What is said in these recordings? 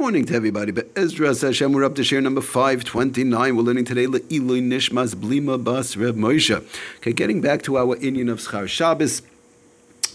Morning to everybody. Bezras Hashem, we're up to shiur number 529. We're learning today Le'iloi Nishmas Blima Bas Reb Moshe. Okay, getting back to our inyan of Schar Shabbos.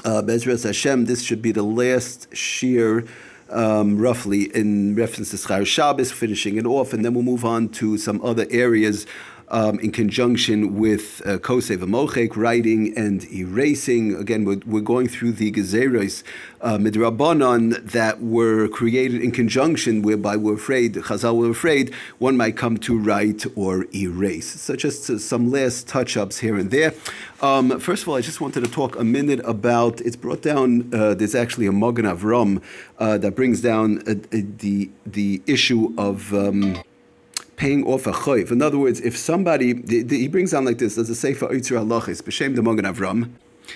Uh, Bezras Hashem, this should be the last shiur, um, roughly, in reference to Schar Shabbos, finishing it off, and then we'll move on to some other areas um, in conjunction with uh, Kosev Amochek, writing and erasing. Again, we're, we're going through the Gezeros uh, Midrabanan that were created in conjunction, whereby we're afraid, Chazal were afraid, one might come to write or erase. So just uh, some last touch ups here and there. Um, first of all, I just wanted to talk a minute about it's brought down, uh, there's actually a Magen Avram uh, that brings down uh, the, the issue of. Um, paying off a choiv. In other words, if somebody, the, the, he brings down like this, there's a Sefer Oitzer Halachis, B'Shem the Magen Avram.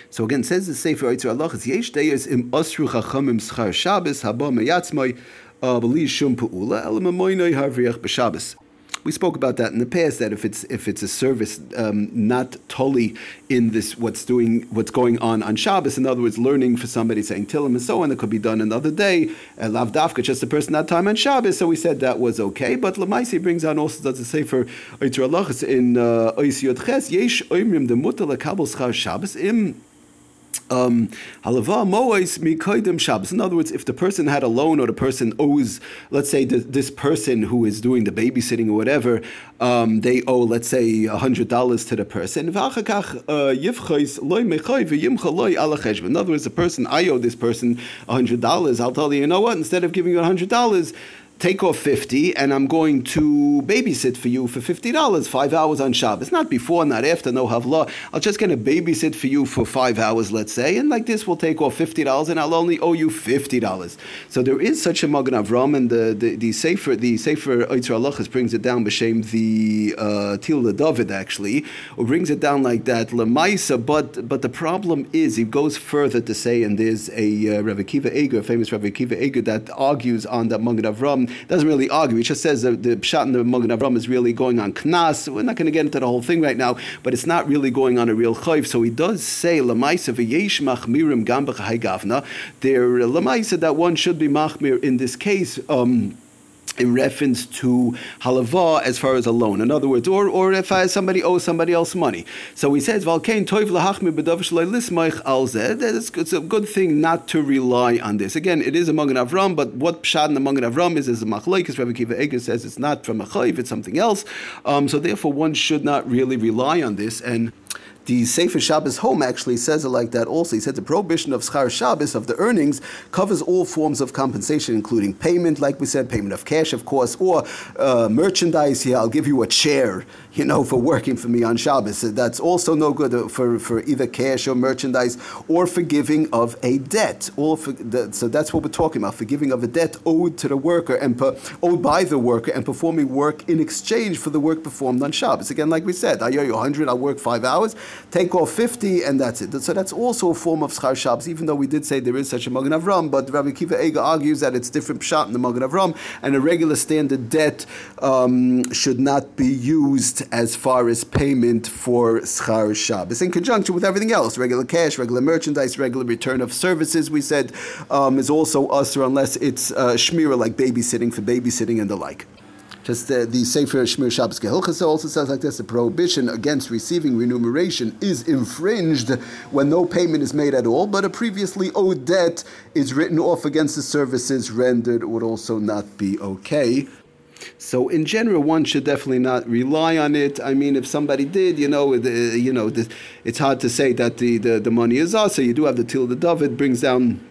So again, says the Sefer Oitzer Halachis, Yesh deyes im osru chachamim schar Shabbos, haba meyatzmai, ah, b'li shum pu'ula, el memoinoi harviach b'Shabbos. We spoke about that in the past. That if it's if it's a service um, not totally in this what's doing what's going on on Shabbos, in other words, learning for somebody saying Tillim and so on, it could be done another day. Uh, Lav dafka, just a person that time on Shabbos. So we said that was okay. But Lamaisi brings on also does a say for Oitzer in Ois Yod Ches Yesh Oimrim the Mutal Kabel Schar Um. In other words, if the person had a loan or the person owes, let's say this person who is doing the babysitting or whatever, um, they owe, let's say, $100 to the person. In other words, the person, I owe this person $100. I'll tell you, you know what, instead of giving you $100, take off 50 and I'm going to babysit for you for $50, five hours on Shabbos. Not before, not after, no havla. I'll just get a babysit for you for five hours, let's say, and like this we'll take off $50 and I'll only owe you $50. So there is such a Magen Avram and the, the, the Sefer, the Sefer Oitzer Alachas brings it down b'shem the uh, David actually, or brings it down like that, Lemaisa, but, but the problem is, he goes further to say, and there's a uh, Kiva Eger, famous Rav Kiva Eger, that argues on that Magen Avram doesn't really argue. He just says that the pshat in the Magen Avram is really going on knas. We're not going to get into the whole thing right now, but it's not really going on a real chayv. So he does say lamaisa v'yesh machmirim gam gavna. There lamaisa that one should be machmir in this case. Um, in reference to halava as far as a loan. In other words, or, or if uh, somebody owes somebody else money. So he says, toiv lahachmi It's a good thing not to rely on this. Again, it is a Magen Avram, but what pshad the Magen Avram is, is a machlaikis. Rabbi Kiva Eger says it's not from a chayv, it's something else. Um, so therefore, one should not really rely on this. And the Sefer Shabbos home actually says it like that also. He said the prohibition of Schar Shabbos, of the earnings, covers all forms of compensation, including payment, like we said, payment of cash, of course, or uh, merchandise. Yeah, I'll give you a chair you know, for working for me on Shabbos. That's also no good for, for either cash or merchandise or forgiving of a debt. All the, so that's what we're talking about: forgiving of a debt owed to the worker and per, owed by the worker and performing work in exchange for the work performed on Shabbos. Again, like we said, I owe you 100, I'll work five hours, take off 50, and that's it. So that's also a form of schar Shabbos, even though we did say there is such a Magen Avram, but Rabbi Kiva Eger argues that it's different pshat in the Magen Avram, and a regular standard debt um, should not be used as far as payment for schar Shabbos in conjunction with everything else, regular cash, regular merchandise, regular return of services. We said um, is also usher unless it's uh, shmira like babysitting for babysitting and the like. Just the Sefer Shmiras Shabbos Kehilchasa also says like this: the prohibition against receiving remuneration is infringed when no payment is made at all, but a previously owed debt is written off against the services rendered would also not be okay. So in general, one should definitely not rely on it. I mean, if somebody did, you know, the, you know, the, it's hard to say that the, the, the money is us. So you do have to till the David brings down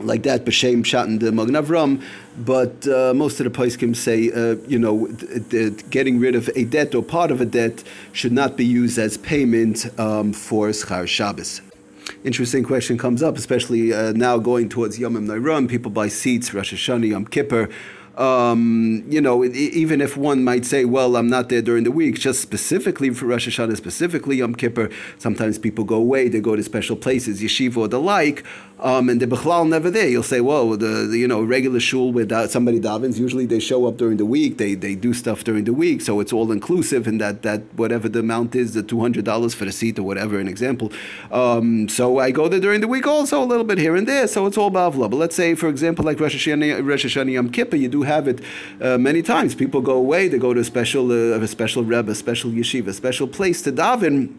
like that, b'shem shatan the Magen Avram, but uh, most of the poskim say, uh, you know, th- th- getting rid of a debt or part of a debt should not be used as payment um, for schar Shabbos. Interesting question comes up, especially uh, now going towards Yom Nairam. People buy seats, Rosh Hashanah, Yom Kippur um, you know, even if one might say, well, I'm not there during the week, just specifically for Rosh Hashanah, specifically Yom Kippur, sometimes people go away, they go to special places, yeshiva or the like, um, and the Bechlal never there. You'll say, well, the, the, you know regular shul with uh, somebody davens. Usually they show up during the week. They they do stuff during the week, so it's all inclusive. And that that whatever the amount is, the two hundred dollars for the seat or whatever. An example. Um, so I go there during the week also a little bit here and there. So it's all bavla. But let's say, for example, like Rosh Hashanah, Rosh Hashanah Yom Kippur, you do have it uh, many times. People go away, they go to a special, uh, a special rebbe, a special yeshiva, a special place to daven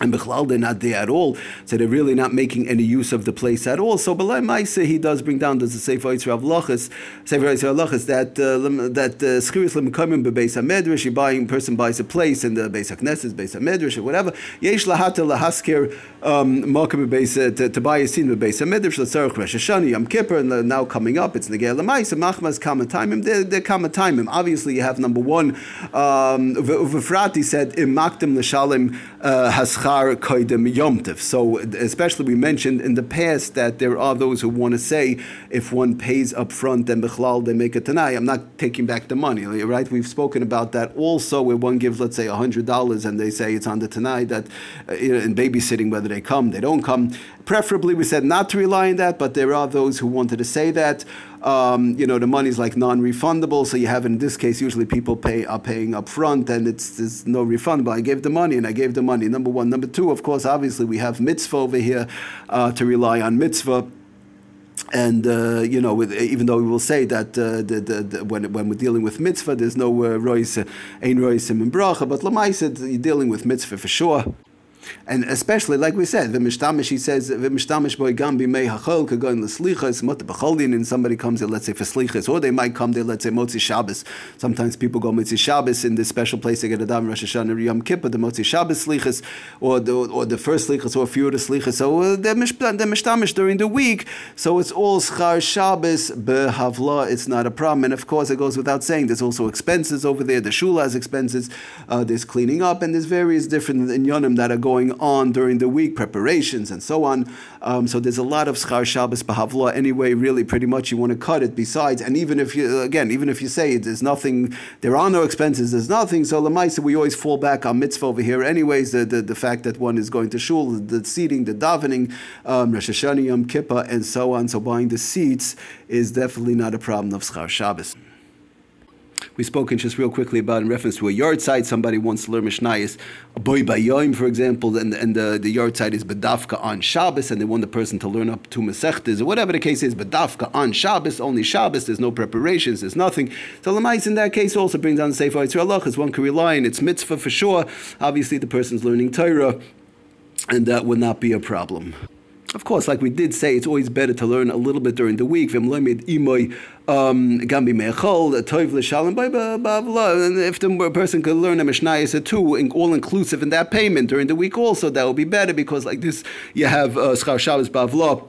and Bechlal, they're not there at all, so they're really not making any use of the place at all. So Belay Maisa, he does bring down, does the Sefer Yitzrav Lachas, Sefer Yitzrav Lachas, that uh, that uh, Schiris Lemkomim Bebeis HaMedrash, buying, person buys a place in the Beis HaKnesses, Beis HaMedrash, or whatever, Yesh Lahata Lahaskir Mokim Bebeis, to buy a scene Bebeis HaMedrash, Latzarech Rosh Hashanah, Yom Kippur, and now coming up, it's Negei Lamaisa, Machmas Kamataimim, they're, they're Kamataimim. Obviously, you have number one, um, V'frati said, Im Maktim L'Shalim uh, Koidim Yomtiv. So, especially we mentioned in the past that there are those who want to say if one pays up front, then Bechlal, they make a Tanai. I'm not taking back the money, right? We've spoken about that also where one gives, let's say, $100 and they say it's on the Tanai that in babysitting, whether they come, they don't come. Preferably, we said not to rely on that, but there are those who wanted to say that. Um, you know, the money's like non-refundable, so you have in this case usually people pay are paying up front, and it's there's no refundable. I gave the money, and I gave the money. Number one, number two, of course, obviously we have mitzvah over here uh, to rely on mitzvah and uh, you know, with, even though we will say that uh, the, the, the, when, when we're dealing with mitzvah, there's no uh, rois, ein roisim in bracha, but lamaisa, you're dealing with mitzvah for sure. And especially, like we said, the Mishtamish, he says, the Mishtamish boy gambi mei hachol kagon l'slichas, mot b'choldin, and somebody comes there, let's say, for slichas, or they might come there, let's say, Motzi Shabbos. Sometimes people go Motzi Shabbos in this special place, they get a dam Rosh Hashanah Yom Kippur, the Motzi Shabbos slichas, or the, or the first slichas, or of the slichas. So uh, they're, Mishtamish during the week, so it's all schar Shabbos behavla, it's not a problem. And of course, it goes without saying, there's also expenses over there, the shul has expenses, uh, there's cleaning up, and there's various different inyanim that are going going on during the week, preparations and so on. Um, so there's a lot of schar Shabbos b'havla anyway. Really, pretty much you want to cut it. Besides, and even if you again, even if you say there's nothing, there are no expenses, there's nothing. So lemaisa, we always fall back on mitzvah over here. Anyways, the, the, the fact that one is going to shul, the seating, the davening, um, Rosh Hashanah, Yom Kippur, and so on. So buying the seats is definitely not a problem of schar Shabbos. We spoken just real quickly about in reference to a yahrzeit. Somebody wants to learn Mishnayis, a boy bayom, for example, and, and the, the yahrzeit is bedafka on Shabbos, and they want the person to learn up to Masechtas, or whatever the case is, bedafka on Shabbos, only Shabbos, there's no preparations, there's nothing. So Lamais in that case also brings down the Sefer Yitzhak as one can rely on its mitzvah for sure. Obviously, the person's learning Torah, and that would not be a problem. Of course, like we did say, it's always better to learn a little bit during the week. Um, and if the person could learn a Mishnayis too, all inclusive in that payment during the week also, that would be better because like this, you have uh, Schar Shabbos Bavla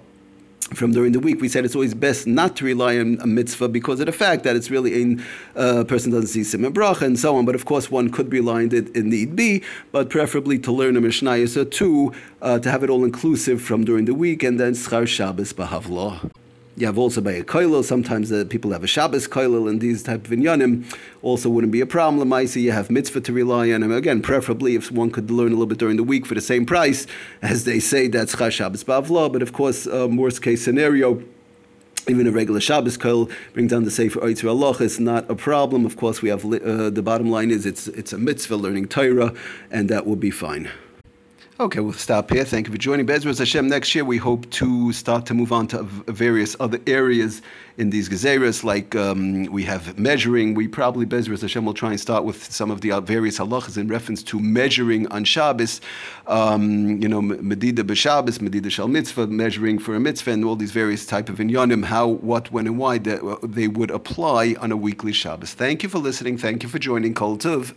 from during the week, we said it's always best not to rely on a mitzvah because of the fact that it's really a uh, person doesn't see simon bracha and so on. But of course, one could rely on it in need be, but preferably to learn a mishnah too, uh, to have it all inclusive from during the week, and then schar Shabbos b'havlah. You have also by a koilel. Sometimes the people have a Shabbos koilel, and these type of inyanim also wouldn't be a problem. I see you have mitzvah to rely on. And again, preferably if one could learn a little bit during the week for the same price, as they say, that's Chaz Shabbos bavla. But of course, um, worst case scenario. Even a regular Shabbos kol brings down the Sefer Oitzer Allah is not a problem. Of course, we have uh, the bottom line is it's it's a mitzvah learning Torah, and that will be fine. Okay, we'll stop here. Thank you for joining. Bezras Hashem. Next year, we hope to start to move on to various other areas in these gezeras, like um, we have measuring. We probably Bezras Hashem will try and start with some of the various halachas in reference to measuring on Shabbos. Um, you know, medida b'Shabbos, medida shal mitzvah, measuring for a mitzvah, and all these various type of inyanim, how, what, when, and why they, they would apply on a weekly Shabbos. Thank you for listening. Thank you for joining Kol Tov.